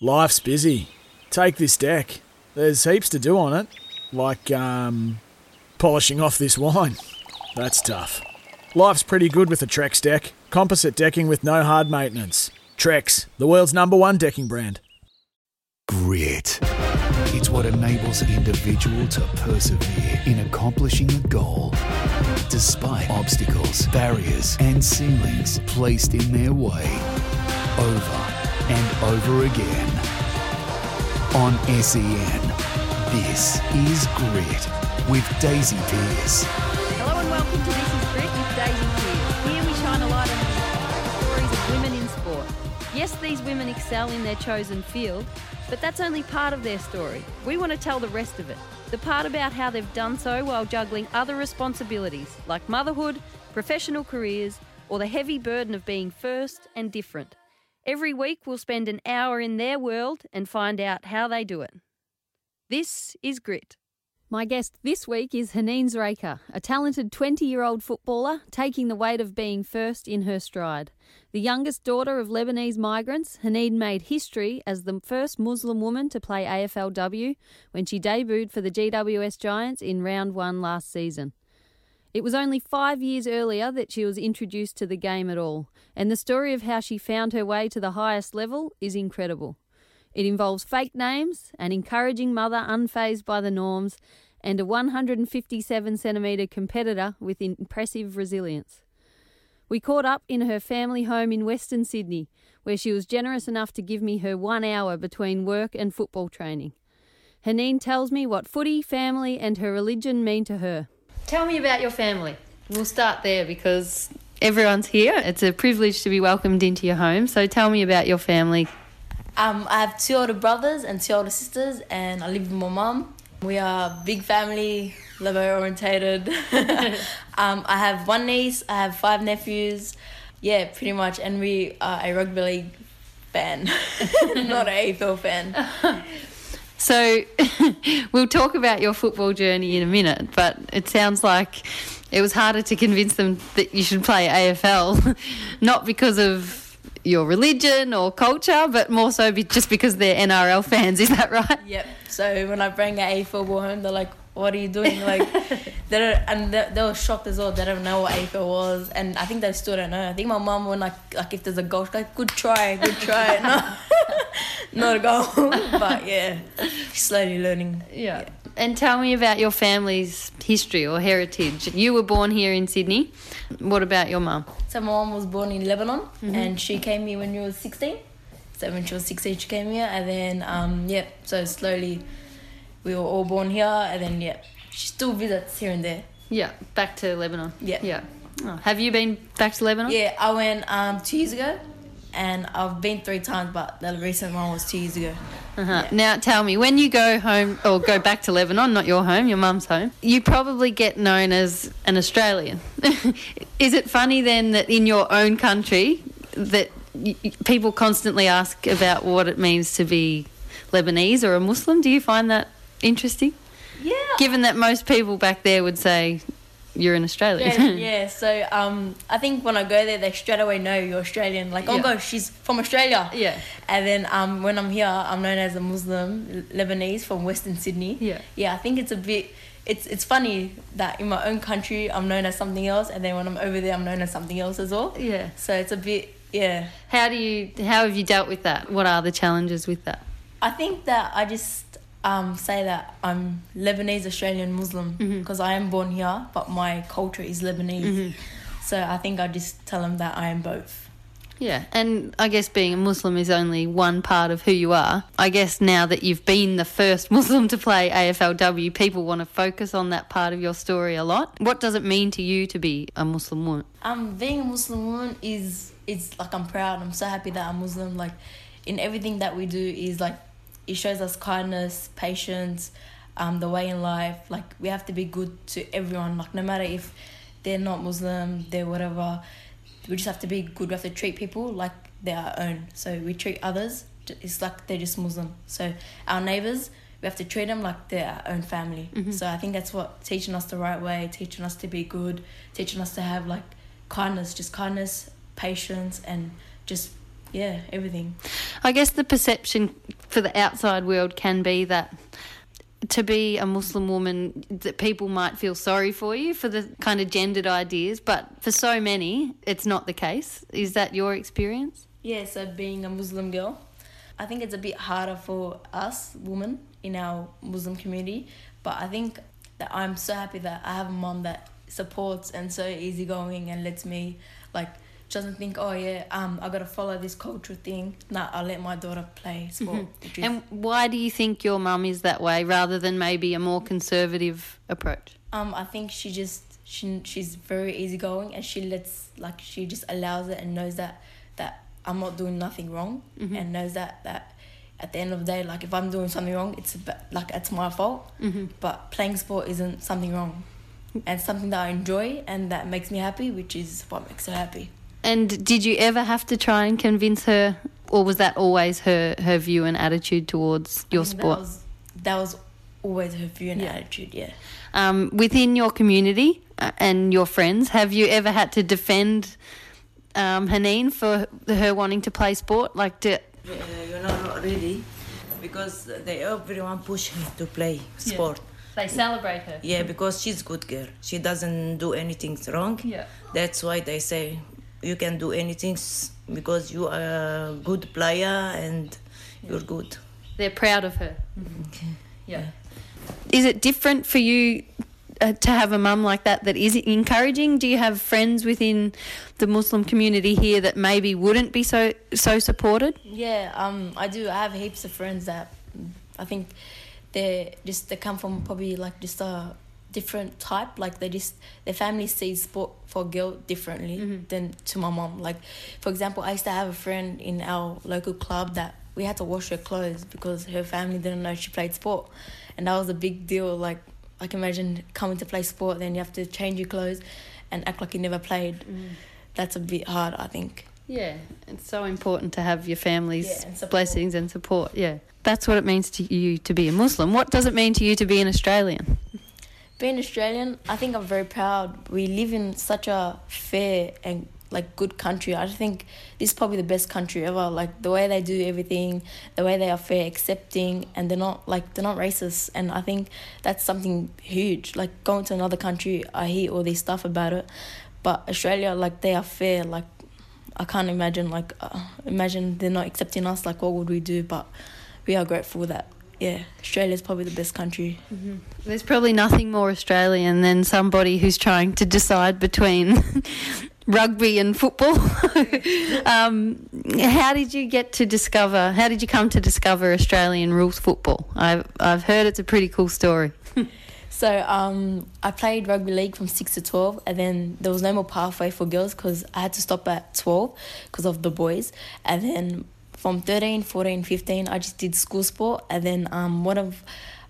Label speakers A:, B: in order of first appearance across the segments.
A: Life's busy. Take this deck. There's heaps to do on it, like, um, polishing off this wine. That's tough. Life's pretty good with a Trex deck. Composite decking with no hard maintenance. Trex, the world's number one decking brand.
B: Grit. It's what enables an individual to persevere in accomplishing a goal. Despite obstacles, barriers, and ceilings placed in their way. Over and over again. On SEN, this is Grit with Daisy Pearce.
C: Hello and welcome to This is Grit with Daisy Pearce. Here we shine a light on the stories of women in sport. Yes, these women excel in their chosen field, but that's only part of their story. We want to tell the rest of it. The part about how they've done so while juggling other responsibilities like motherhood, professional careers, or the heavy burden of being first and different. Every week we'll spend an hour in their world and find out how they do it. This is Grit. My guest this week is Haneen Zreika, a talented 20 year old footballer taking the weight of being first in her stride. The youngest daughter of Lebanese migrants, Haneen made history as the first Muslim woman to play AFLW when she debuted for the GWS Giants in round one last season. It was only five years earlier that she was introduced to the game at all, and the story of how she found her way to the highest level is incredible. It involves fake names, an encouraging mother unfazed by the norms, and a 157 centimetre competitor with impressive resilience. We caught up in her family home in Western Sydney, where she was generous enough to give me her one hour between work and football training. Haneen tells me what footy, family, and her religion mean to her. Tell me about your family. We'll start there because everyone's here. It's a privilege to be welcomed into your home. So tell me about your family.
D: Um, I have two older brothers and two older sisters, and I live with my mum. We are a big family, Lebo orientated. um, I have one niece, I have five nephews. Yeah, pretty much. And we are a rugby league fan, not an AFL fan.
C: So we'll talk about your football journey in a minute, but it sounds like it was harder to convince them that you should play AFL, not because of your religion or culture, but more so be just because they're NRL fans. Is that right?
D: Yep. So when I bring a football home, they're like, "What are you doing?" Like, they don't, and they, they were shocked as well. They don't know what AFL was, and I think they still don't know. I think my mum, when like, like if there's a goal, she's like, "Good try, good try." No, not a goal, but yeah, slowly learning.
C: Yeah. And tell me about your family's history or heritage. You were born here in Sydney. What about your mum?
D: So my mom was born in Lebanon, and she came here when she was sixteen. So when she was sixteen, she came here, and then um, yeah, so slowly we were all born here, and then yeah, she still visits here and there.
C: Yeah, back to Lebanon.
D: Yeah.
C: Yeah. Oh, have you been back to Lebanon?
D: Yeah, I went um, two years ago, and I've been three times, but the recent one was two years ago.
C: Uh-huh. Now tell me, when you go home or go back to Lebanon, not your home, your mum's home, you probably get known as an Australian. Is it funny then that in your own country that people constantly ask about what it means to be Lebanese or a Muslim? Do you find that interesting?
D: Yeah.
C: Given that most people back there would say you're in Australia.
D: Yeah, yeah. So um, I think when I go there, they straight away know you're Australian. Like, oh
C: Yeah.
D: gosh, she's from Australia.
C: Yeah.
D: And then um, when I'm here, I'm known as a Muslim Lebanese from Western Sydney.
C: Yeah.
D: Yeah, I think it's a bit. It's it's funny that in my own country I'm known as something else, and then when I'm over there, I'm known as something else as well.
C: Yeah.
D: So it's a bit yeah.
C: How do you how have you dealt with that? What are the challenges with that?
D: I think that I just um, say that I'm Lebanese Australian Muslim because I am born here, but my culture is Lebanese. So I think I just tell them that I am both.
C: Yeah, and I guess being a Muslim is only one part of who you are. I guess now that you've been the first Muslim to play AFLW, people want to focus on that part of your story a lot. What does it mean to you to be a Muslim woman?
D: Um, being a Muslim woman is is like I'm proud. I'm so happy that I'm Muslim. Like, in everything that we do is like it shows us kindness, patience, um, the way in life. Like we have to be good to everyone. Like no matter if they're not Muslim, they're whatever. We just have to be good. We have to treat people like they're our own. So we treat others. It's like they're just Muslim. So our neighbors, we have to treat them like they're our own family. So I think that's what teaching us the right way, teaching us to be good, teaching us to have like kindness, just kindness, patience, and just yeah, everything.
C: I guess the perception for the outside world can be that to be a Muslim woman, that people might feel sorry for you for the kind of gendered ideas, but for so many, it's not the case. Is that your experience?
D: Yeah, so being a Muslim girl, I think it's a bit harder for us women in our Muslim community, but I think that I'm so happy that I have a mom that supports and so easygoing and lets me like doesn't think oh yeah um I gotta follow this cultural thing. Nah, I let my daughter play sport. is-
C: And why do you think your mum is that way rather than maybe a more conservative approach?
D: Um, I think she just she she's very easygoing and she lets like she just allows it and knows that that I'm not doing nothing wrong and knows that that at the end of the day like if I'm doing something wrong it's like it's my fault. But playing sport isn't something wrong. And something that I enjoy and that makes me happy, which is what makes her happy.
C: And did you ever have to try and convince her, or was that always her, her view and attitude towards your
D: I think
C: sport?
D: That was, that was always her view and attitude. Yeah.
C: um, within your community uh, and your friends, have you ever had to defend um, Haneen for her wanting to play sport? Like, to,
E: Uh, you know, not really, because they everyone push her to play sport.
C: they celebrate her.
E: Yeah, because she's a good girl. She doesn't do anything wrong.
C: Yeah.
E: That's why they say you can do anything because you are a good player and you're good.
C: They're proud of her. Yeah. Is it different for you uh, to have a mum like that that is encouraging? Do you have friends within the Muslim community here that maybe wouldn't be so so supported?
D: Yeah, um, I do. I have heaps of friends that I think they just they come from probably like just a different type. Like they just their family sees sport for girl differently mm-hmm. than to my mom. Like for example, I used to have a friend in our local club that we had to wash her clothes because her family didn't know she played sport, and that was a big deal. Like I can imagine coming to play sport, then you have to change your clothes and act like you never played. Mm-hmm. That's a bit hard, I think.
C: Yeah, it's so important to have your family's
D: Yeah,
C: blessings and support. Yeah, that's what it means to you to be a Muslim. What does it mean to you to be an Australian?
D: Being Australian, I think I'm very proud. We live in such a fair and like good country. I think this is probably the best country ever. Like the way they do everything, the way they are fair, accepting, and they're not like they're not racist. And I think that's something huge. Like going to another country, I hear all this stuff about it, but Australia, like they are fair. Like I can't imagine like uh, imagine they're not accepting us. Like what would we do? But we are grateful that yeah, Australia's probably the best country.
C: There's probably nothing more Australian than somebody who's trying to decide between rugby and football. um, how did you get to discover? How did you come to discover Australian rules football? I've I've heard it's a pretty cool story.
D: So um, I played rugby league from six to twelve, and then there was no more pathway for girls because I had to stop at twelve because of the boys, and then from 13, 14, 15, I just did school sport, and then um, one of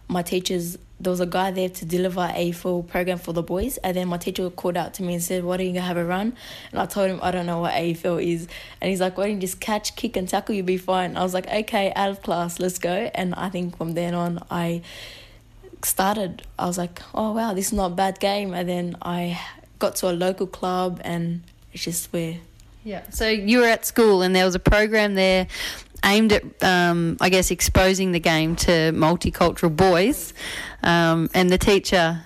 D: my teachers there was a guy there to deliver a full program for the boys, and then my teacher called out to me and said, "Why don't you go have a run?" And I told him I don't know what AFL is, and he's like, "Why don't you just catch, kick, and tackle? You'll be fine." I was like, "Okay, out of class, let's go." And I think from then on, I started, I was like, oh wow, this is not a bad game. And then I got to a local club, and it's just where.
C: Yeah. So you were at school and there was a program there aimed at, um, I guess, exposing the game to multicultural boys, um, and the teacher.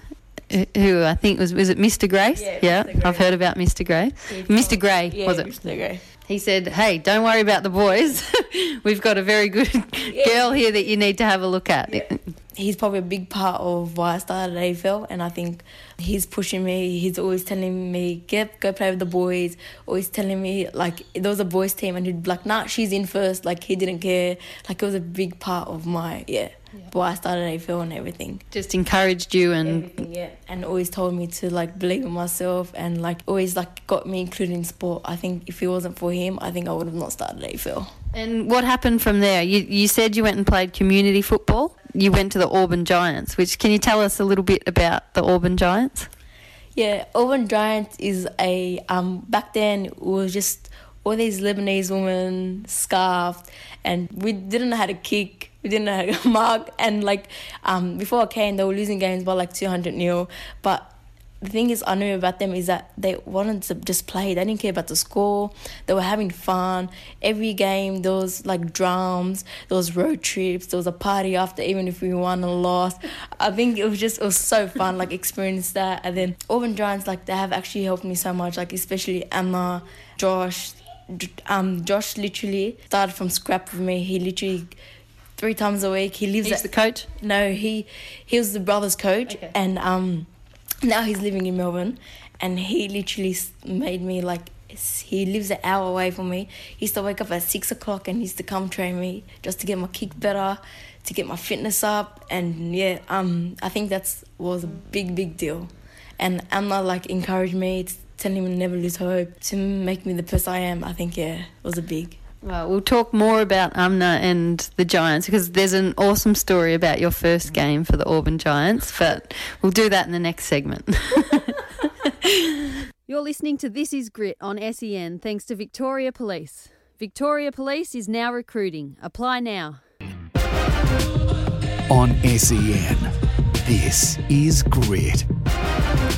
C: who- I think was was it Mr. Grace?
D: Yeah, Mr. Gray.
C: I've heard about Mr. Gray. Mr. Gray
D: Yeah,
C: was it?
D: Mr. Gray.
C: He said, "Hey, don't worry about the boys. We've got a very good girl here that you need to have a look at."
D: He's probably a big part of why I started AFL, and I think he's pushing me. He's always telling me, "Get go play with the boys." Always telling me like there was a boys team, and he'd be like, "Nah, she's in first. Like he didn't care. Like it was a big part of my yeah, why I started AFL and everything.
C: Just encouraged you and
D: everything, yeah. And always told me to like believe in myself and like always like got me included in sport. I think if it wasn't for him, I think I would have not started AFL.
C: And what happened from there? You, you said you went and played community football. You went to the Auburn Giants, which can you tell us a little bit about the Auburn Giants?
D: Yeah, Auburn Giants is a um back then it was just all these Lebanese women scarfed and we didn't know how to kick, we didn't know how to mark and like um before I came they were losing games by like two hundred nil. But the thing is I knew about them is that they wanted to just play. They didn't care about the score. They were having fun. Every game there was like drums, there was road trips, there was a party after even if we won or lost. I think it was just it was so fun, like experience that and then Auburn Giants like they have actually helped me so much, like especially Amna, Josh. Um Josh literally started from scrap with me. He literally three times a week. He lives
C: He's
D: at
C: the coach.
D: no, he he was the brothers coach,
C: Okay.
D: and um, now he's living in Melbourne, and he literally made me like. He lives an hour away from me. He used to wake up at six o'clock and he used to come train me just to get my kick better, to get my fitness up, and yeah, um, I think that's was a big big deal, and Amna like encouraged me, to telling him never lose hope, to make me the person I am. I think yeah, it was a big.
C: Well, we'll talk more about Amna and the Giants because there's an awesome story about your first game for the Auburn Giants, but we'll do that in the next segment. You're listening to This Is Grit on SEN thanks to Victoria Police. Victoria Police is now recruiting. Apply now.
B: On SEN, this is Grit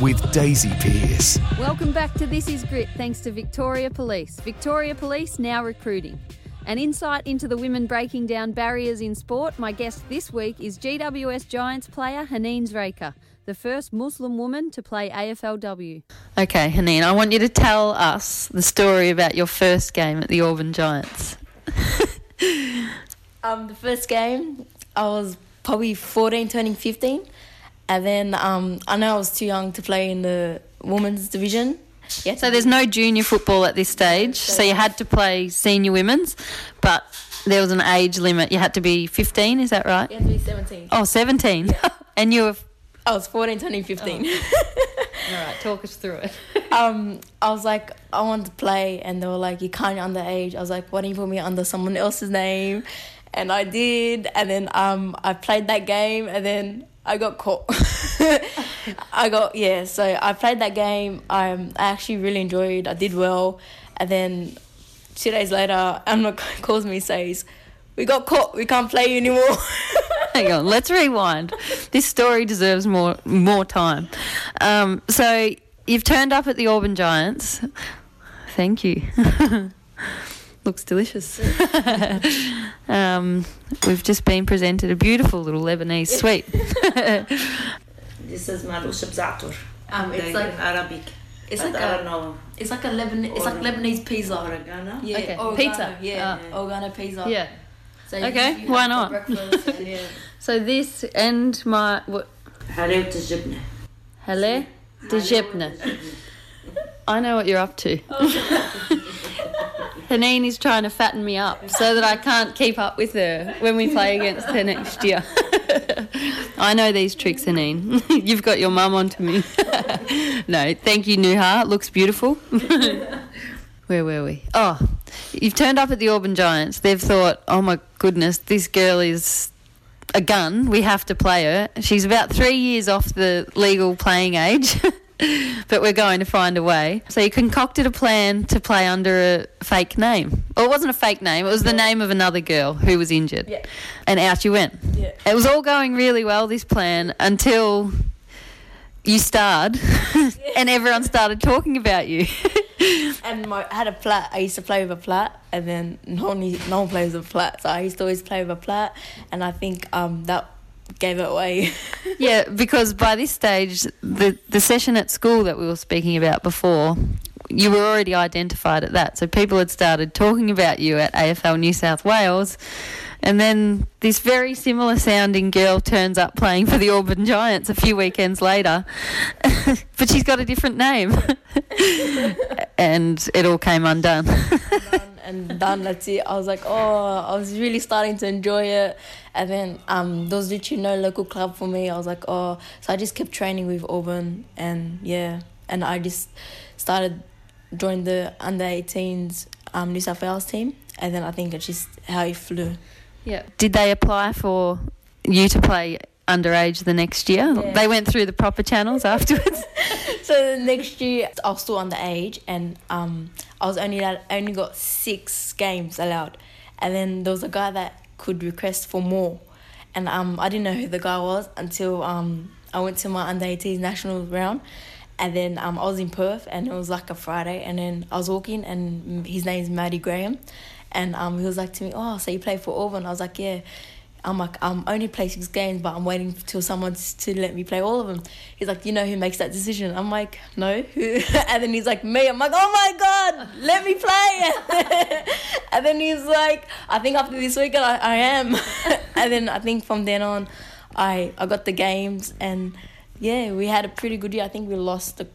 B: with Daisy Pearce.
C: Welcome back to This Is Grit thanks to Victoria Police. Victoria Police now recruiting. An insight into the women breaking down barriers in sport. My guest this week is GWS Giants player Haneen Zreika, the first Muslim woman to play AFLW. Okay, Haneen, I want you to tell us the story about your first game at the Auburn Giants.
D: Um, the first game, I was probably 14, turning 15. And then um, I know I was too young to play in the women's division. Yeah,
C: So there's no junior football at this stage, so you had to play senior women's, but there was an age limit. You had to be 15, is that right?
D: You have to be 17.
C: Oh, 17. and you were.
D: I was 14, turning 15.
C: All right, talk us through it.
D: um, I was like, I want to play. And they were like, you can't, underage. I was like, why don't you put me under someone else's name? And I did. And then um, I played that game and then I got caught. I got, yeah, so I played that game. Um, I actually really enjoyed I did well. And then two days later, Amna calls me says, we got caught. We can't play anymore.
C: Hang on, let's rewind. This story deserves more more time. Um, so you've turned up at the Auburn Giants. Thank you looks delicious. um, we've just been presented a beautiful little Lebanese sweet.
E: this is marush bzatur.
D: Um, it's like
E: Arabic.
D: It's like
E: I
D: a. It's like a Lebanese. Or, it's like Lebanese pizza.
E: Oregano.
D: Yeah.
C: Okay.
D: Oregano,
C: pizza.
D: Yeah. Uh, pizza.
C: Yeah.
D: So
C: okay.
D: You, you
C: why not?
D: yeah.
C: So this and my what?
E: Halal
C: tejibna. to tejibna. I know what you're up to. Oh. Haneen is trying to fatten me up so that I can't keep up with her when we play against her next year. I know these tricks, Haneen. You've got your mum onto me. no, thank you, Nuha. Looks beautiful. Where were we? Oh, you've turned up at the Auburn Giants. They've thought, oh my goodness, this girl is a gun. We have to play her. She's about three years off the legal playing age, but we're going to find a way. So you concocted a plan to play under a fake name. Well, it wasn't a fake name, it was the name of another girl who was injured.
D: Yeah.
C: And out you went.
D: Yeah.
C: It was all going really well, this plan, until you starred and everyone started talking about you.
D: And my, I had a plat. I used to play with a plat, and then no one, no one plays with a plat. So I used to always play with a plat, and I think um, that gave it away.
C: Yeah, because by this stage, the the session at school that we were speaking about before, you were already identified at that. So people had started talking about you at AFL New South Wales, and then this very similar sounding girl turns up playing for the Auburn Giants a few weekends later, but she's got a different name, and it all came undone.
D: And done. That's it. I was like, oh, I was really starting to enjoy it. And then um, there was literally no local club for me. I was like, oh, so I just kept training with Auburn, and yeah, and I just started joined the under 18s um, New South Wales team, and then I think it's just how it flew.
C: Yeah. Did they apply for you to play underage the next year?
D: Yeah.
C: They went through the proper channels afterwards.
D: so the next year I was still underage and um I was only allowed, only got six games allowed, and then there was a guy that could request for more, and um I didn't know who the guy was until um I went to my under 18 national round. And then um, I was in Perth, and it was like a Friday. And then I was walking, and his name's Matty Graham, and um, he was like to me, "Oh, so you play for Auburn?" I was like, "Yeah." I'm like, I'm only playing six games, but I'm waiting till someone to let me play all of them. He's like, you know who makes that decision? I'm like, no, and then he's like, me. I'm like, oh my god, let me play. and then he's like, I think after this weekend, I, I am. and then I think from then on, I I got the games, and yeah, we had a pretty good year. I think we lost the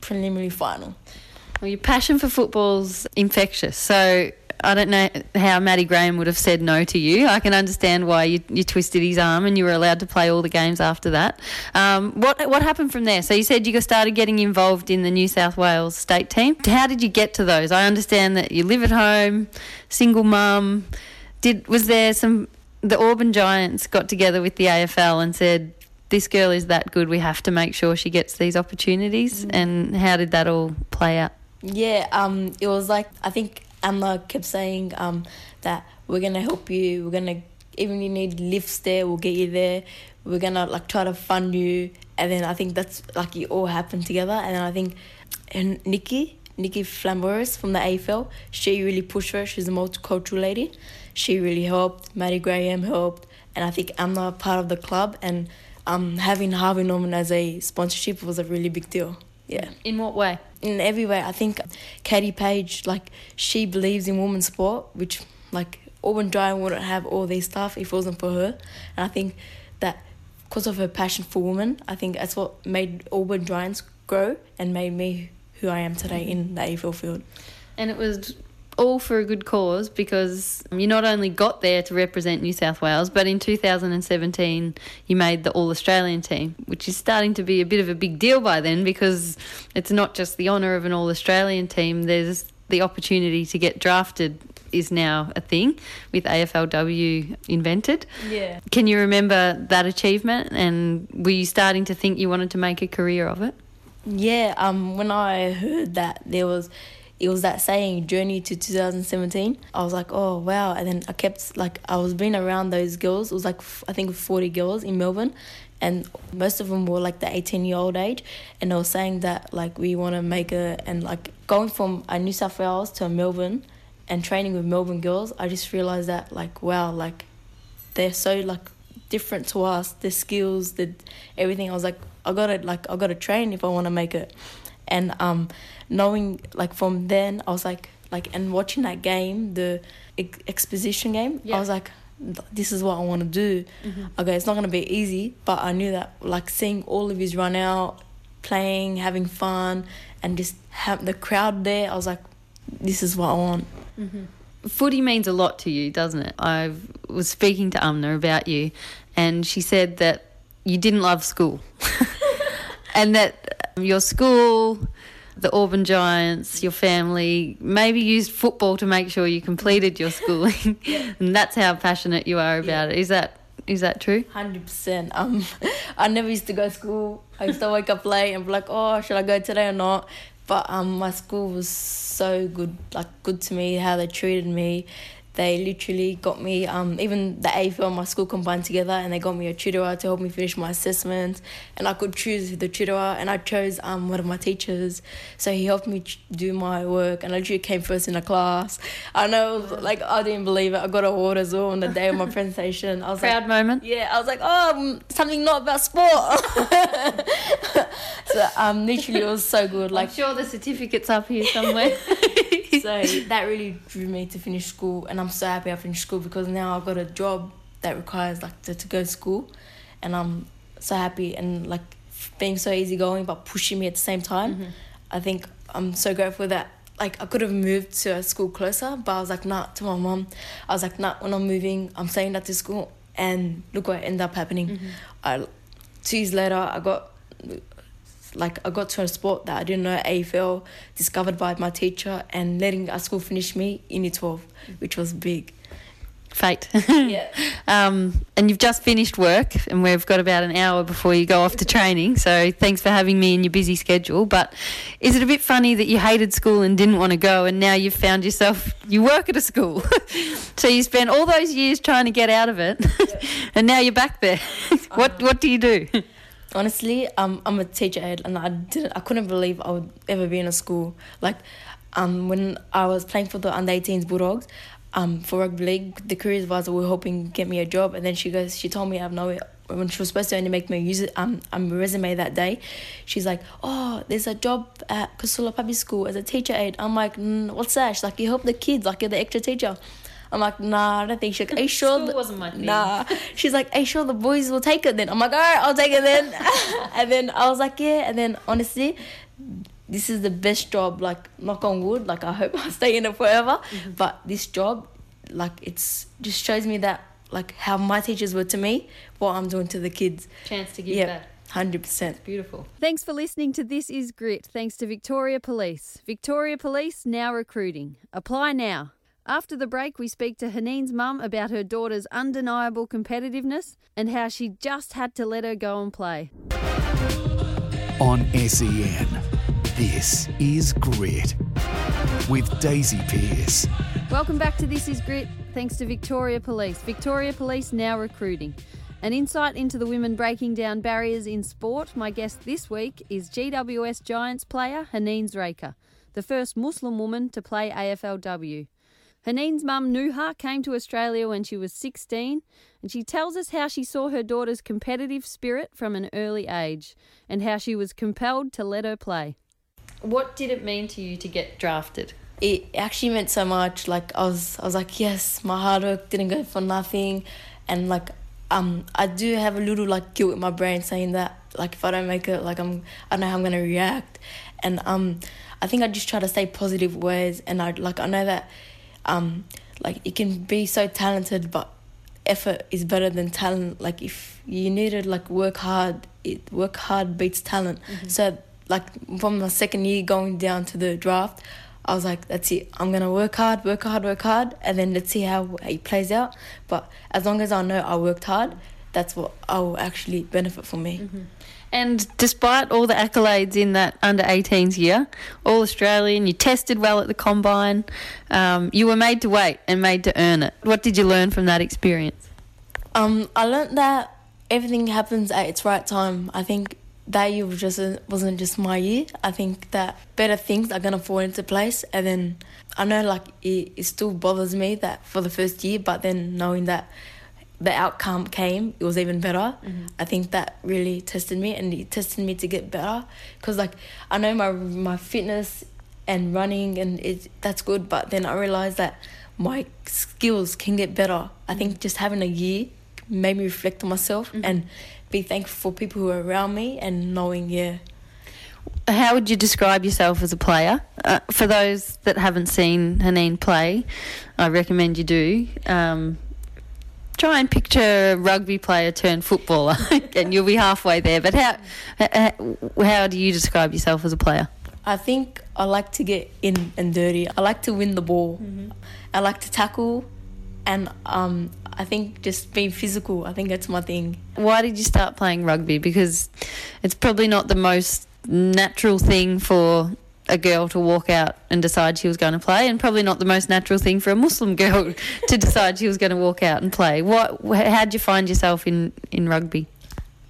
D: preliminary final.
C: Well, your passion for football's infectious. So I don't know how Matty Graham would have said no to you. I can understand why you, you twisted his arm and you were allowed to play all the games after that. Um, what what happened from there? So you said you started getting involved in the New South Wales state team. How did you get to those? I understand that you live at home, single mum. Did was there some the Auburn Giants got together with the AFL and said this girl is that good. We have to make sure she gets these opportunities. And how did that all play out?
D: Yeah, um, it was like I think Amna kept saying um, that we're gonna help you. We're gonna even if you need lifts there, we'll get you there. We're gonna like try to fund you, and then I think that's like it all happened together. And then I think and Nikki, Nikki Flamboris from the AFL, she really pushed her. She's a multicultural lady. She really helped. Matty Graham helped, and I think I'm part of the club. And um, having Harvey Norman as a sponsorship was a really big deal. Yeah
C: In what way?
D: In every way. I think Katie Page, like, she believes in women's sport, which, like, Auburn Giant wouldn't have all these stuff if it wasn't for her. And I think that because of her passion for women, I think that's what made Auburn Giants grow and made me who I am today in the AFL field.
C: And it was all for a good cause because you not only got there to represent New South Wales, but in 2017 you made the All Australian team, which is starting to be a bit of a big deal by then because it's not just the honour of an All Australian team, there's the opportunity to get drafted is now a thing with AFLW invented.
D: Yeah.
C: Can you remember that achievement and were you starting to think you wanted to make a career of it?
D: Yeah, um, when I heard that there was, it was that saying journey to 2017. I was like, oh wow, and then I kept like I was being around those girls. It was like I think 40 girls in Melbourne, and most of them were like the 18 year old age, and they were saying that like we want to make a and like going from a New South Wales to Melbourne, and training with Melbourne girls. I just realized that like wow, like they're so like different to us the skills the everything i was like i gotta like i gotta train if i want to make it and um knowing like from then i was like like and watching that game the ex- exposition game
C: Yeah.
D: i was like this is what i want to do okay it's not going to be easy but i knew that like seeing all of his run out playing having fun and just have the crowd there i was like this is what i want.
C: Footy means a lot to you, doesn't it? I was speaking to Amna about you, and she said that you didn't love school, and that your school, the Auburn Giants, your family maybe used football to make sure you completed your schooling, and that's how passionate you are about it. Is that is that true?
D: Hundred percent. Um, I never used to go to school. I used to wake up late and be like, "Oh, should I go today or not?" But um, my school was so good, like good to me. How they treated me, they literally got me. Um, even the AFL and my school combined together, and they got me a tutor to help me finish my assessments. And I could choose the tutor, and I chose um one of my teachers. So he helped me ch- do my work, and I literally came first in the class. I know, like I didn't believe it. I got an award as well on the day of my presentation. I was like,
C: Proud moment.
D: yeah, I was like, oh, um, something not about sport. so um, literally, it was so good.
C: Like
D: Like,
C: sure, the certificate's up here somewhere.
D: So that really drew me to finish school, and I'm so happy I finished school because now I've got a job that requires like to, to go to school, and I'm so happy and like being so easygoing but pushing me at the same time. Mm-hmm. I think I'm so grateful that. Like I could have moved to a school closer, but I was like, nah, to my mom. I was like, nah, when I'm moving, I'm staying at this school. And look what ended up happening. Mm-hmm. I two years later, I got like I got to a sport that I didn't know AFL, discovered by my teacher, and letting our school finish me in year 12, which was big.
C: Fate.
D: Yeah.
C: um, and you've just finished work, and we've got about an hour before you go off to training. So thanks for having me in your busy schedule. But is it a bit funny that you hated school and didn't want to go, and now you've found yourself you work at a school? so you spent all those years trying to get out of it, and now you're back there. what what do you do?
D: Honestly, um, I'm a teacher aide, and I didn't, I couldn't believe I would ever be in a school. Like, um, when I was playing for the under 18s Bulldogs, um, for rugby league, the career advisor were hoping to get me a job, and then she goes, she told me I have no way when she was supposed to only make me use it, um, um resume that day, she's like, oh, there's a job at Casula Public School as a teacher aide. I'm like, mm, what's that? She's like, you help the kids, like you're the extra teacher. I'm like, nah, I don't think she's like, are you sure?
C: School
D: th-
C: wasn't my thing.
D: Nah. She's like, are you sure the boys will take it then? I'm like, all right, I'll take it then. and then I was like, yeah. And then honestly, this is the best job. Like, knock on wood. Like, I hope I stay in it forever. Mm-hmm. But this job, like, it's just shows me that like how my teachers were to me, what I'm doing to the kids.
C: Chance to give
D: Yeah,
C: back.
D: hundred percent.
C: Beautiful. Thanks for listening to This Is Grit. Thanks to Victoria Police. Victoria Police now recruiting. Apply now. After the break, we speak to Haneen's mum about her daughter's undeniable competitiveness and how she just had to let her go and play.
B: On SEN, this is Grit with Daisy Pearce.
C: Welcome back to This Is Grit. Thanks to Victoria Police. Victoria Police now recruiting. An insight into the women breaking down barriers in sport. My guest this week is GWS Giants player Haneen Zreika, the first Muslim woman to play AFLW. Haneen's mum Nuha came to Australia when she was 16, and she tells us how she saw her daughter's competitive spirit from an early age and how she was compelled to let her play. What did it mean to you to get drafted?
D: It actually meant so much. Like I was, I was like, yes, my hard work didn't go for nothing, and like, um, I do have a little like guilt in my brain saying that, like, if I don't make it, like I'm, I don't know how I'm gonna react, and um, I think I just try to say positive words, and I like I know that, um, like you can be so talented, but effort is better than talent. Like if you need to like work hard, it work hard beats talent. So like from my second year going down to the draft, I was like, that's it. I'm gonna work hard, work hard, work hard, and then let's see how it plays out. But as long as I know I worked hard, that's what I will actually benefit from me.
C: And despite all the accolades in that under 18s year, all Australian, you tested well at the combine, um, you were made to wait and made to earn it. What did you learn from that experience?
D: Um, I learned that everything happens at its right time. I think that year just wasn't just my year. I think that better things are gonna fall into place, and then I know like it, it still bothers me that for the first year, but then knowing that the outcome came, it was even better. I think that really tested me, and it tested me to get better. Cause like I know my my fitness and running and it that's good, but then I realized that my skills can get better. I think just having a year made me reflect on myself and be thankful for people who are around me and knowing yeah
C: How would you describe yourself as a player? Uh, for those that haven't seen Haneen play, I recommend you do. Um, try and picture a rugby player turned footballer, and you'll be halfway there. But how, how how do you describe yourself as a player?
D: I think I like to get in and dirty. I like to win the ball. Mm-hmm. I like to tackle, and um, I think just being physical. I think that's my thing.
C: Why did you start playing rugby? Because it's probably not the most natural thing for a girl to walk out and decide she was going to play, and probably not the most natural thing for a Muslim girl to decide she was going to walk out and play. What? How did you find yourself in in rugby?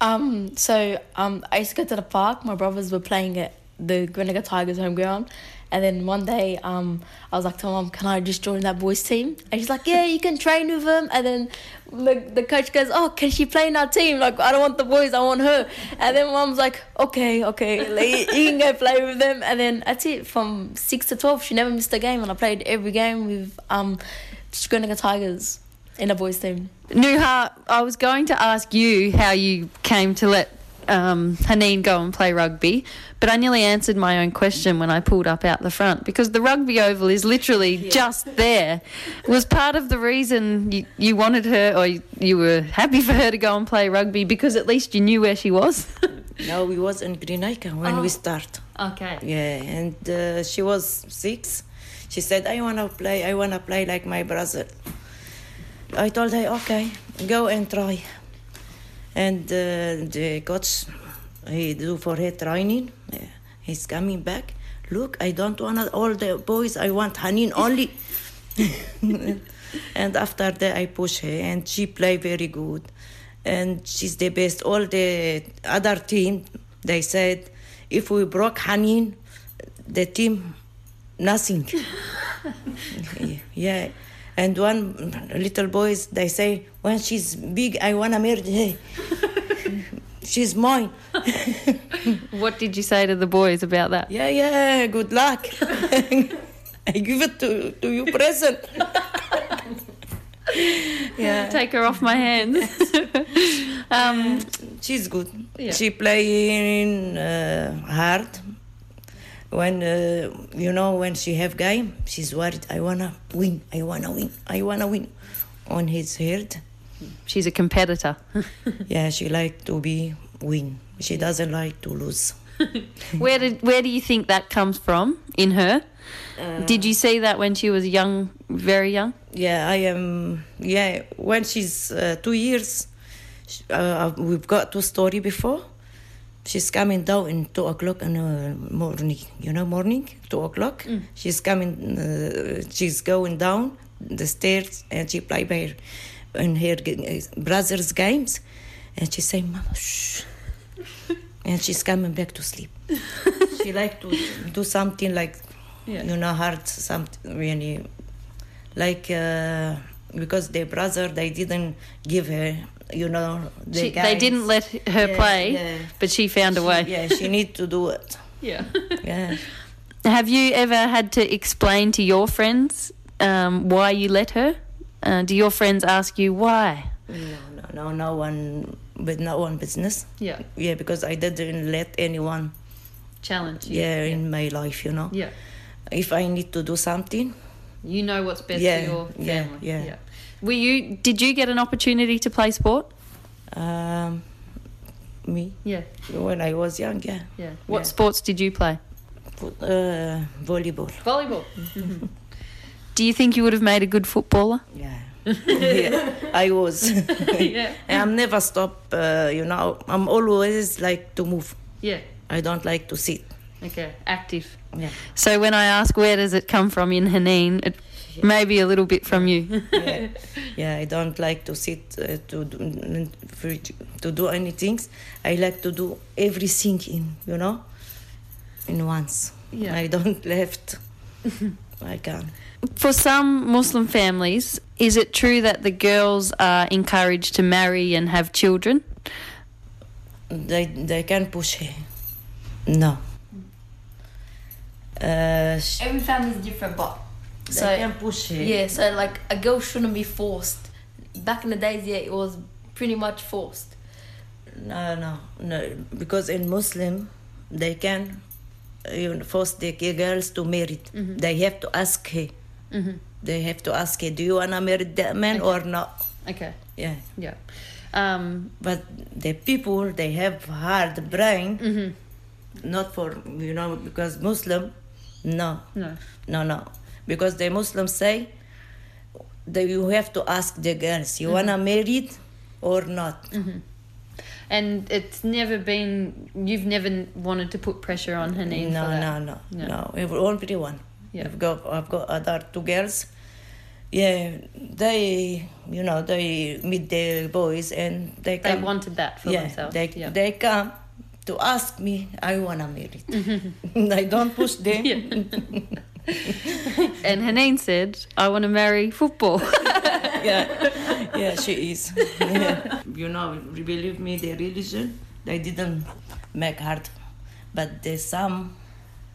D: Um, so um, I used to go to the park. My brothers were playing at the Greenacre Tigers home ground. And then one day, um, I was like to mom, "Can I just join that boys' team?" And she's like, "Yeah, you can train with them." And then the, the coach goes, "Oh, can she play in our team?" Like, I don't want the boys, I want her. And then mom's like, "Okay, okay, like, you can go play with them." And then that's it. From six to twelve, she never missed a game, and I played every game with um, Tigers in a boys' team.
C: Nuha, I was going to ask you how you came to let um, Haneen go and play rugby, but I nearly answered my own question when I pulled up out the front because the rugby oval is literally just there. Was part of the reason you, you wanted her or you, you were happy for her to go and play rugby because at least you knew where she was?
E: No, we was in Greenacre when we start.
C: Okay.
E: Yeah, and uh, she was six. She said, "I wanna play. I wanna play like my brother." I told her, "Okay, go and try." And uh, the coach, he do for her training. Yeah, He's coming back. Look, I don't want all the boys. I want Haneen only. and after that, I push her, and she play very good, and she's the best. All the other team, they said, if we broke Haneen, the team, nothing. yeah. And one little boys, they say, when she's big, I wanna marry her. she's mine.
C: What did you say to the boys about that?
E: Yeah, yeah, good luck. I give it to, to you present. yeah.
C: Take her off my hands. um,
E: She's good.
C: Yeah.
E: She playing uh, hard. When uh, you know when she have game, she's worried. I wanna win. I wanna win. I wanna win. On his head,
C: she's a competitor.
E: yeah, she like to be win. She doesn't like to lose.
C: where did where do you think that comes from in her? did you see that when she was young, very young?
E: Yeah, I am. Yeah, when she's uh, two years, uh, we've got two story before. She's coming down in two o'clock in the morning. You know, morning two o'clock. She's coming. Uh, she's going down the stairs and she play by her, in her g- brother's games, and she say, "Mama, shh," and she's coming back to sleep. she like to do something like, you know, hard something really like uh, because their brother they didn't give her you know the
C: She, they didn't let her
E: Yeah,
C: play,
E: yeah.
C: but she found a
E: She-
C: way.
E: yeah she need to do it
C: Yeah.
E: yeah
C: Have you ever had to explain to your friends um, why you let her? Uh, do your friends ask you why?
E: no no no no one with no one business
C: Yeah.
E: yeah because i didn't let anyone
C: Challenge. you.
E: yeah, in my life you know
C: Yeah.
E: if i need to do something
C: You know what's best
E: Yeah,
C: for your family
E: yeah,
C: family.
E: yeah.
C: Were you? Did you get an opportunity to play sport?
E: um me
C: Yeah.
E: when i was young yeah
C: Yeah. What
E: Yeah.
C: sports did you play?
E: Uh, volleyball
C: Volleyball. Do you think you would have made a good footballer?
E: yeah, yeah i was
C: yeah.
E: i'm never stop uh, you know i'm always like to move
C: Yeah.
E: i don't like to sit
C: Okay. Active.
E: yeah
C: So when I ask where does it come from in Haneen, it may be a little bit from you.
E: yeah, yeah i don't like to sit uh, to do, for, to do anything. I like to do everything in you know in once.
C: Yeah.
E: i don't left. I can
C: For some Muslim families, is it true that the girls are encouraged to marry and have children?
E: they they can push her. No. Uh,
D: Every family is different, but
E: they
D: so
E: can push her
D: yeah, so like a girl shouldn't be forced. Back in the days, yeah, it was pretty much forced.
E: No, no, no. Because in Muslim, they can you know, force the girls to marry. Mm-hmm. They have to ask her. Mm-hmm. They have to ask her, do you wanna marry that man or not?
C: Okay.
E: Yeah.
C: Yeah. Um,
E: But the people, they have hard brain. Mm-hmm. Not for you know because Muslim, no,
C: no.
E: no, no. Because the Muslims say that you have to ask the girls, you mm-hmm. wanna marry it or not? Mm-hmm.
C: And it's never been. You've never wanted to put pressure on Haneen
E: no, no, no,
C: No.
E: no, Every only one.
C: Yeah.
E: I've got, I've got other two girls. Yeah, they, you know, they meet the boys and they
C: They wanted that for
E: yeah,
C: themselves.
E: they
C: yeah.
E: they come to ask me. I wanna marry. It. I don't push them.
C: and Haneen said, "I want to marry football."
E: yeah, yeah, she is. Yeah. You know, believe me, the religion they didn't make hard, but there's some,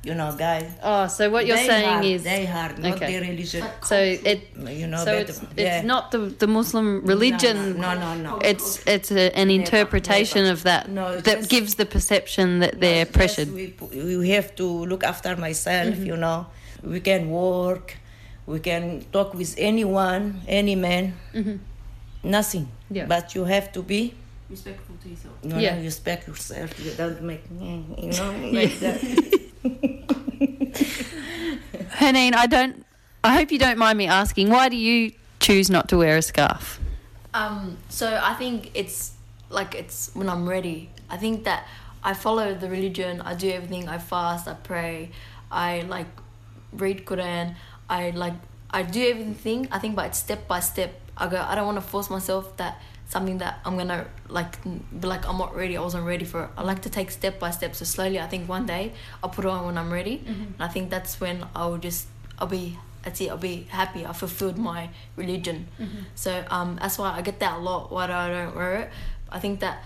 E: you know, guys.
C: oh, so what you're
E: they
C: saying
E: hard,
C: is
E: they hard, not
C: Okay.
E: the religion.
C: so it.
E: You know,
C: So
E: better-
C: it's
E: yeah.
C: it's not the the Muslim religion.
E: No, no, no. no.
C: It's it's a, an interpretation
E: never.
C: of that
E: No,
C: that
E: just-
C: gives the perception that they're
E: Yes,
C: pressured.
E: we, we have to look after myself,
C: Mm-hmm.
E: you know. We can work, we can talk with anyone, any man, nothing.
C: Mm-hmm. Yeah.
E: But you have to be
D: respectful to yourself.
E: You
C: Yeah.
E: know, respect yourself. You don't make, you know, like that.
C: Haneen, I don't. I hope you don't mind me asking. Why do you choose not to wear a scarf?
D: Um, so I think it's like it's when I'm ready. I think that I follow the religion. I do everything. I fast. I pray. I like read Quran. I like I do everything. I think, but it's step by step. I go. I don't want to force myself that something that I'm gonna like be like I'm not ready. I wasn't ready for it. I like to take step by step. So slowly, I think one day I'll put it on when I'm ready. And I think that's when I'll just I'll be that's it. I'll be happy. I fulfilled my religion. So um, that's why I get that a lot. Why do I don't wear it? I think that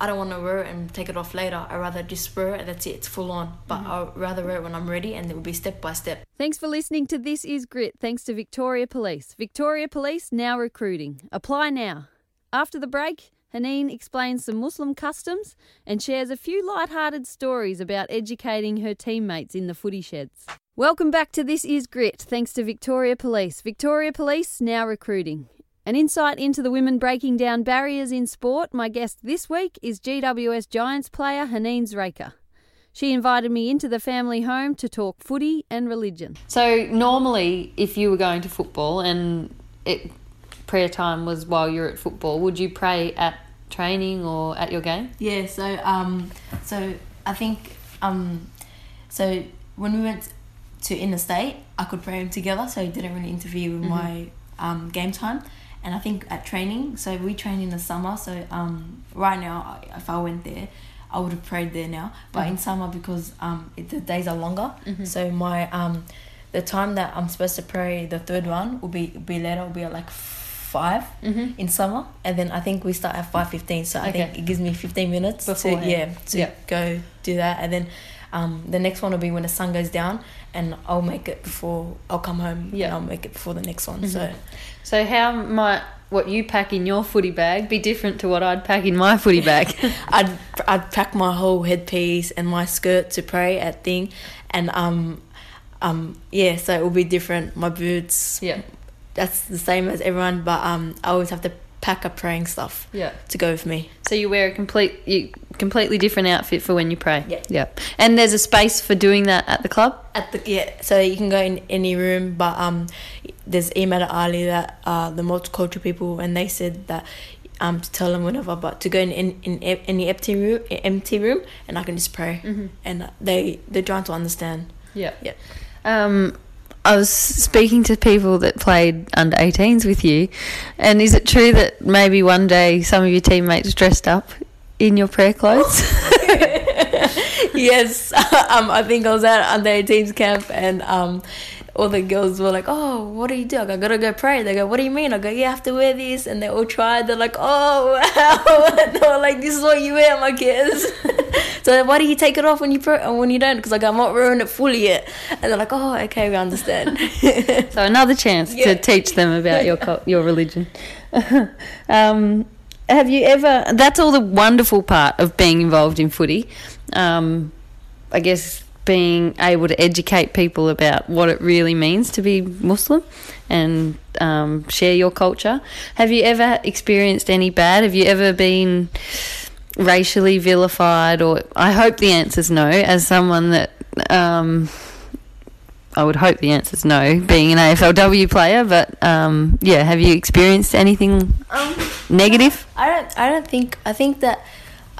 D: I don't want to wear it and take it off later. I rather just wear it. That's it. It's full on. But mm-hmm. I'd rather wear it when I'm ready, and it will be step by step.
C: Thanks for listening to This Is Grit. Thanks to Victoria Police. Victoria Police now recruiting. Apply now. After the break, Haneen explains some Muslim customs and shares a few light-hearted stories about educating her teammates in the footy sheds. Welcome back to This Is Grit. Thanks to Victoria Police. Victoria Police now recruiting. An insight into the women breaking down barriers in sport. My guest this week is GWS Giants player Haneen Zreika. She invited me into the family home to talk footy and religion. So normally, if you were going to football and it, prayer time was while you're at football, would you pray at training or at your game?
D: Yeah. So um, so I think um, so when we went to interstate, I could pray them together, so it didn't really interfere with my um game time. And I think at training, so we train in the summer. So um, right now, if I went there, I would have prayed there now. But in summer, because um, it, the days are longer, so my um, the time that I'm supposed to pray the third one will be be later. Will be at like 5 in summer, and then I think we start at five fifteen. So I think it gives me fifteen minutes to
C: Beforehand.
D: yeah to
C: Yeah.
D: go do that, and then um, the next one will be when the sun goes down, and I'll make it before I'll come home.
C: Yeah.
D: and I'll make it before the next one. So
C: So how might what you pack in your footy bag be different to what I'd pack in my footy bag?
D: I'd I'd pack my whole headpiece and my skirt to pray at thing, and um, um yeah, so it will be different. My boots,
C: yeah,
D: that's the same as everyone, but um, I always have to pack up praying stuff
C: yeah.
D: to go with me.
C: So you wear a complete, you completely different outfit for when you pray.
D: Yeah.
C: yeah. And there's a space for doing that at the club.
D: At the yeah, so you can go in any room, but um, there's email at Ali that uh the multicultural people, and they said that um to tell them whenever, but to go in in, in any empty room, empty room, and I can just pray, and they they're trying to understand.
C: Yeah.
D: Yeah.
C: Um, I was speaking to people that played under 18s with you, and is it true that maybe one day some of your teammates dressed up in your prayer clothes?
D: yes, um, I think I was at under 18s camp and um, all the girls were like, "Oh, what do you do?" I go, "I gotta go pray." They go, "What do you mean?" I go, "You have to wear this," and they all tried. They're like, "Oh, wow!" they were like, "This is what you wear, my kids." so why do you take it off when you pray and when you don't? Because like I'm not wearing it fully yet, and they're like, "Oh, okay, we understand."
C: so another chance
D: Yeah.
C: to teach them about your your religion. um, have you ever? That's all the wonderful part of being involved in footy. Um, I guess being able to educate people about what it really means to be Muslim and um, share your culture. Have you ever experienced any bad? Have you ever been racially vilified? Or I hope the answer's no. As someone that um, I would hope the answer's no, being an AFLW player. But um, yeah, have you experienced anything
D: um,
C: negative?
D: I don't. I don't think. I think that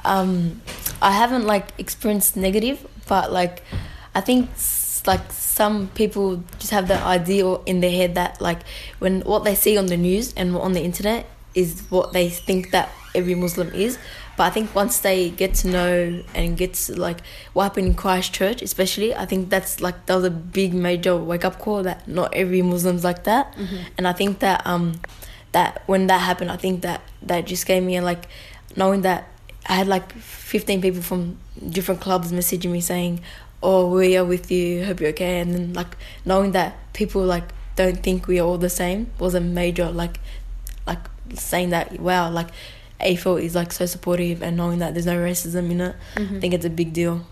D: um, I haven't like experienced negative, but like I think like some people just have the idea in their head that like when what they see on the news and on the internet is what they think that every Muslim is. But I think once they get to know and get to like what happened in Christchurch, especially, I think that's like that was a big major wake up call that not every Muslim's like that, and I think that um that when that happened, I think that that just gave me like knowing that I had like 15 people from different clubs messaging me saying, "Oh, we are with you. Hope you're okay." And then like knowing that people like don't think we are all the same was a major like like saying that wow like AFL is like so supportive and knowing that there's no racism in it. I think it's a big deal.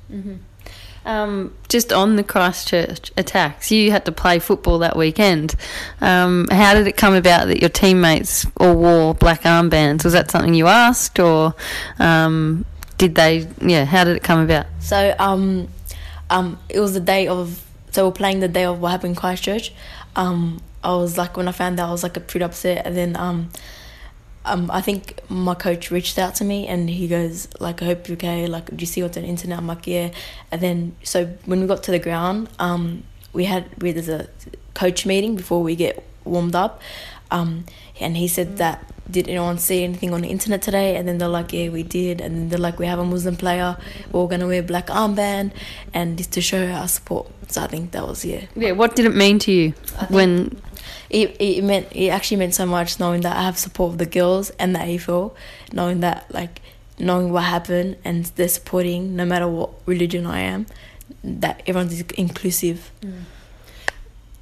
C: Um, just on the Christchurch attacks, you had to play football that weekend. Um, how did it come about that your teammates all wore black armbands? Was that something you asked, or um, did they? Yeah, how did it come about?
D: So um, um, it was the day of. So we're playing the day of what happened in Christchurch. Um, I was like when I found out, I was like a pretty upset, and then um, I think my coach reached out to me and he goes like, "I hope you're okay. Like, do you see what's on the internet?" I'm like, "Yeah." And then so when we got to the ground, um, we had we there's a coach meeting before we get warmed up, um, and he said that did anyone see anything on the internet today? And then they're like, yeah, we did. And they're like, we have a Muslim player. We're all gonna wear black armband, and just to show our support. So I think that was yeah.
C: Yeah, what did it mean to you when?
D: It, it meant it actually meant so much knowing that I have support of the girls and the AFL, knowing that like knowing what happened and they're supporting no matter what religion I am, that everyone's inclusive.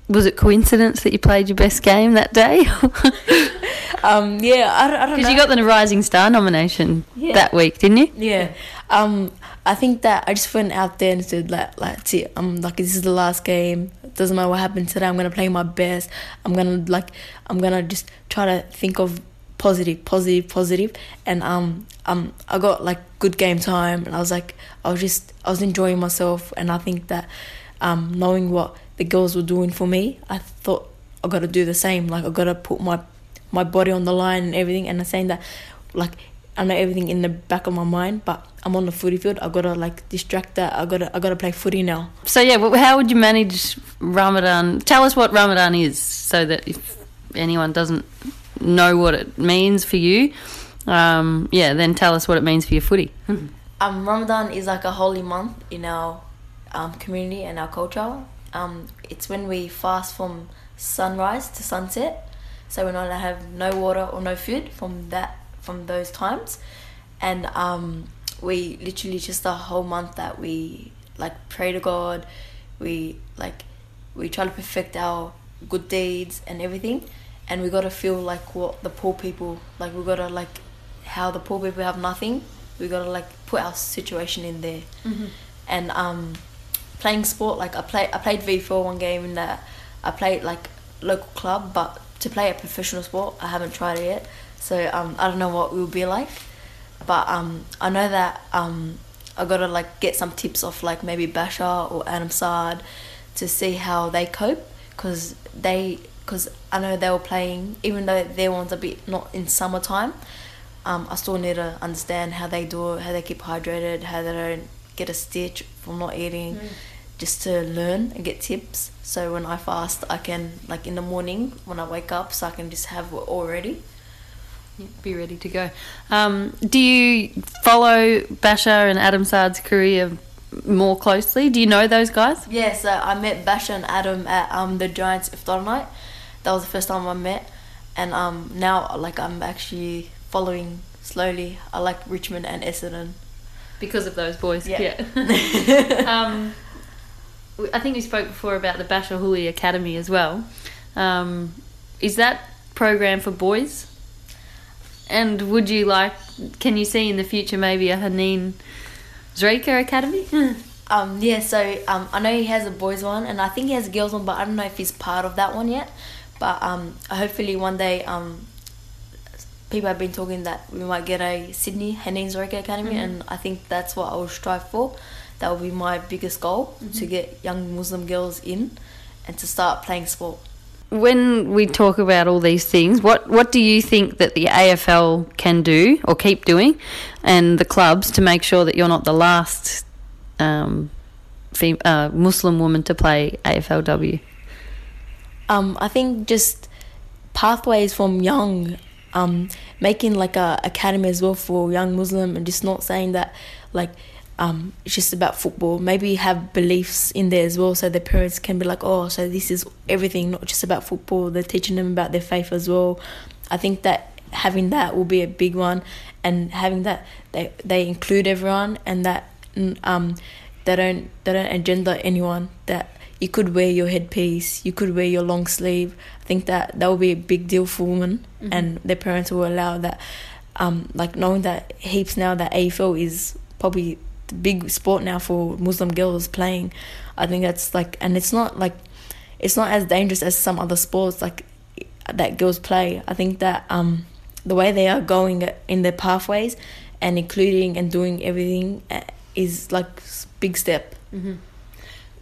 C: Was it coincidence that you played your best game that day?
D: Um, yeah, I, don't- I don't know.
C: Because you got the Rising Star nomination
D: Yeah.
C: that week, didn't you?
D: Yeah. Um, I think that I just went out there and said like, like, it. I'm like, this is the last game. Doesn't matter what happened today. I'm gonna play my best. I'm gonna like, I'm gonna just try to think of positive, positive, positive. And um, um, I got like good game time, and I was like, I was just, I was enjoying myself, and I think that, um, knowing what the girls were doing for me, I thought I got to do the same. Like I got to put my my body on the line and everything. And I'm saying that, like, I know everything in the back of my mind, but I'm on the footy field. I gotta like distract that. I gotta I gotta play footy now.
C: So yeah, well, how would you manage Ramadan? Tell us what Ramadan is, so that if anyone doesn't know what it means for you, um, yeah, then tell us what it means for your footy.
D: Um, Ramadan is like a holy month in our um, community and our culture. Um, it's when we fast from sunrise to sunset, so we're not allowed to have no water or no food from that from those times, and um, we literally just a whole month that we like pray to God, we like we try to perfect our good deeds and everything, and we gotta feel like what the poor people like. We gotta like how the poor people have nothing. We gotta like put our situation in there, and um, playing sport like I play I played V four one game in that I played like local club, but to play a professional sport I haven't tried it yet. So um, I don't know what it will be like, but um, I know that um, I gotta like get some tips off like maybe Bachar or Adam Saad to see how they cope because they because I know they were playing even though their one's a bit not in summertime. Um, I still need to understand how they do it, how they keep hydrated, how they don't get a stitch from not eating, just to learn and get tips. So when I fast, I can like in the morning when I wake up, so I can just have it all ready.
C: Be ready to go. Um, do you follow Bachar and Adam Saad's career more closely? Do you know those guys?
D: Yeah, so I met Bachar and Adam at um the Giants iftar night. That was the first time I met, and um now like I'm actually following slowly. I like Richmond and Essendon.
C: Because of those boys.
D: Yeah.
C: um, I think we spoke before about the Bachar Houli Academy as well. Um, is that program for boys? And would you like? Can you see in the future maybe a Haneen Zreika Academy?
D: Um, yeah, so um, I know he has a boys one, and I think he has a girls one, but I don't know if he's part of that one yet. But um, hopefully one day, um, people have been talking that we might get a Sydney Haneen Zreika Academy, and I think that's what I will strive for. That will be my biggest goal to get young Muslim girls in and to start playing sport.
C: When we talk about all these things, what what do you think that the AFL can do or keep doing, and the clubs to make sure that you're not the last um, fem- uh, Muslim woman to play AFLW?
D: Um, I think just pathways from young, um, making like a academy as well for young Muslim, and just not saying that like um, it's just about football. Maybe have beliefs in there as well, so their parents can be like, oh, so this is everything, not just about football. They're teaching them about their faith as well. I think that having that will be a big one, and having that they they include everyone, and that um, they don't they don't agenda anyone. That you could wear your headpiece, you could wear your long sleeve. I think that that will be a big deal for women, and their parents will allow that. Um, like knowing that heaps now that AFL is probably big sport now for Muslim girls playing. I think that's like, and it's not like, it's not as dangerous as some other sports like that girls play. I think that um, the way they are going in their pathways and including and doing everything uh, is like big step.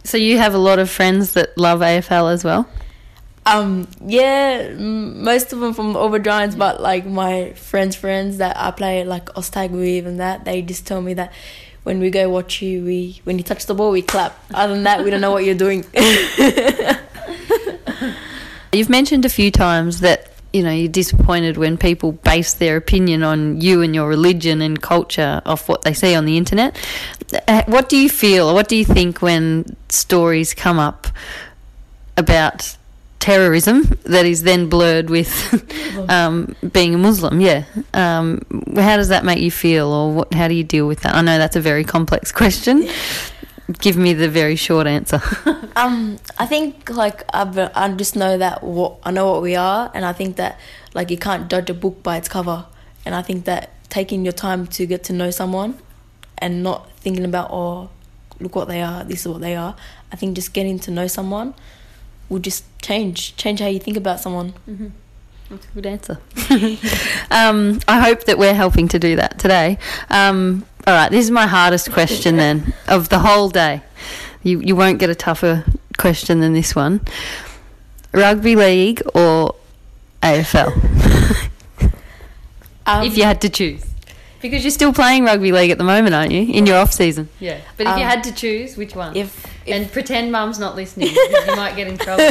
C: So you have a lot of friends that love AFL as well.
D: Um, yeah, most of them from Over Giants, but like my friends' friends that I play like Oztag with and that, they just tell me that when we go watch you, we when you touch the ball, we clap. Other than that, we don't know what you're doing.
C: You've mentioned a few times that you know you're disappointed when people base their opinion on you and your religion and culture off what they see on the internet. Uh, What do you feel what do you think when stories come up about terrorism that is then blurred with um, being a Muslim? Yeah. Um, how does that make you feel, or what, how do you deal with that? I know that's a very complex question. Give me the very short answer.
D: Um, I think like I've, I just know that what I know what we are, and I think that like you can't judge a book by its cover, and I think that taking your time to get to know someone, and not thinking about oh, look what they are, this is what they are. I think just getting to know someone will just change change how you think about someone.
C: That's a good answer. um, I hope that we're helping to do that today. Um, all right, this is my hardest question then of the whole day. You you won't get a tougher question than this one. Rugby league or AFL?
D: Um,
C: if you had to choose. Because you're still playing rugby league at the moment, aren't you? In your off season. Yeah. But if you
D: Um,
C: had to choose, which one?
D: if
C: and pretend mum's not listening. you might get in trouble.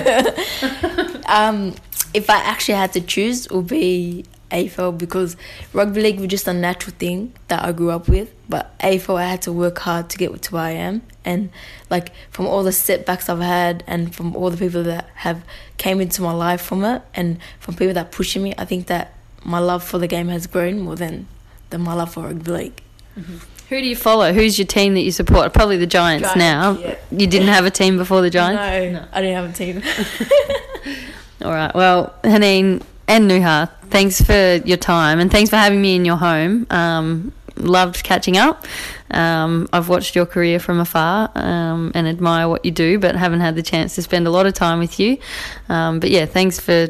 D: Um, if I actually had to choose, it would be AFL because rugby league was just a natural thing that I grew up with. But AFL, I had to work hard to get to where I am, and like from all the setbacks I've had, and from all the people that have came into my life from it, and from people that pushing me, I think that my love for the game has grown more than than my love for rugby league.
C: Who do you follow? Who's your team that you support? Probably the Giants,
D: Giants,
C: now.
D: yeah.
C: You didn't have a team before the Giants?
D: No, I didn't have a team.
C: All right. Well, Haneen and Nuha, thanks for your time and thanks for having me in your home. Um, loved catching up. Um, I've watched your career from afar um, and admire what you do, but haven't had the chance to spend a lot of time with you. Um, but yeah, thanks for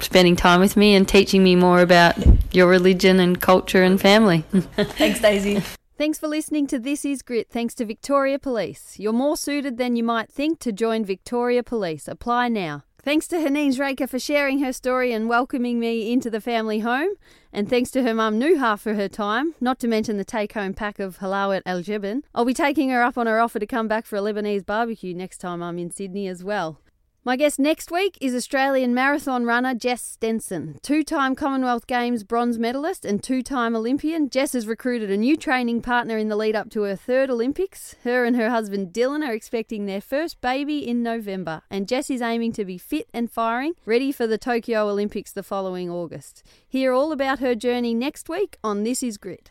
C: spending time with me and teaching me more about your religion and culture and family.
D: Thanks, Daisy.
C: Thanks for listening to This Is Grit. Thanks to Victoria Police. You're more suited than you might think to join Victoria Police. Apply now. Thanks to Haneen Zreika for sharing her story and welcoming me into the family home. And thanks to her mum Nuha for her time, not to mention the take home pack of halawat al jibin. I'll be taking her up on her offer to come back for a Lebanese barbecue next time I'm in Sydney as well. My guest next week is Australian marathon runner Jess Stenson. Two time Commonwealth Games bronze medalist and two time Olympian, Jess has recruited a new training partner in the lead up to her third Olympics. Her and her husband Dylan are expecting their first baby in November, and Jess is aiming to be fit and firing, ready for the Tokyo Olympics the following August. Hear all about her journey next week on This Is Grit.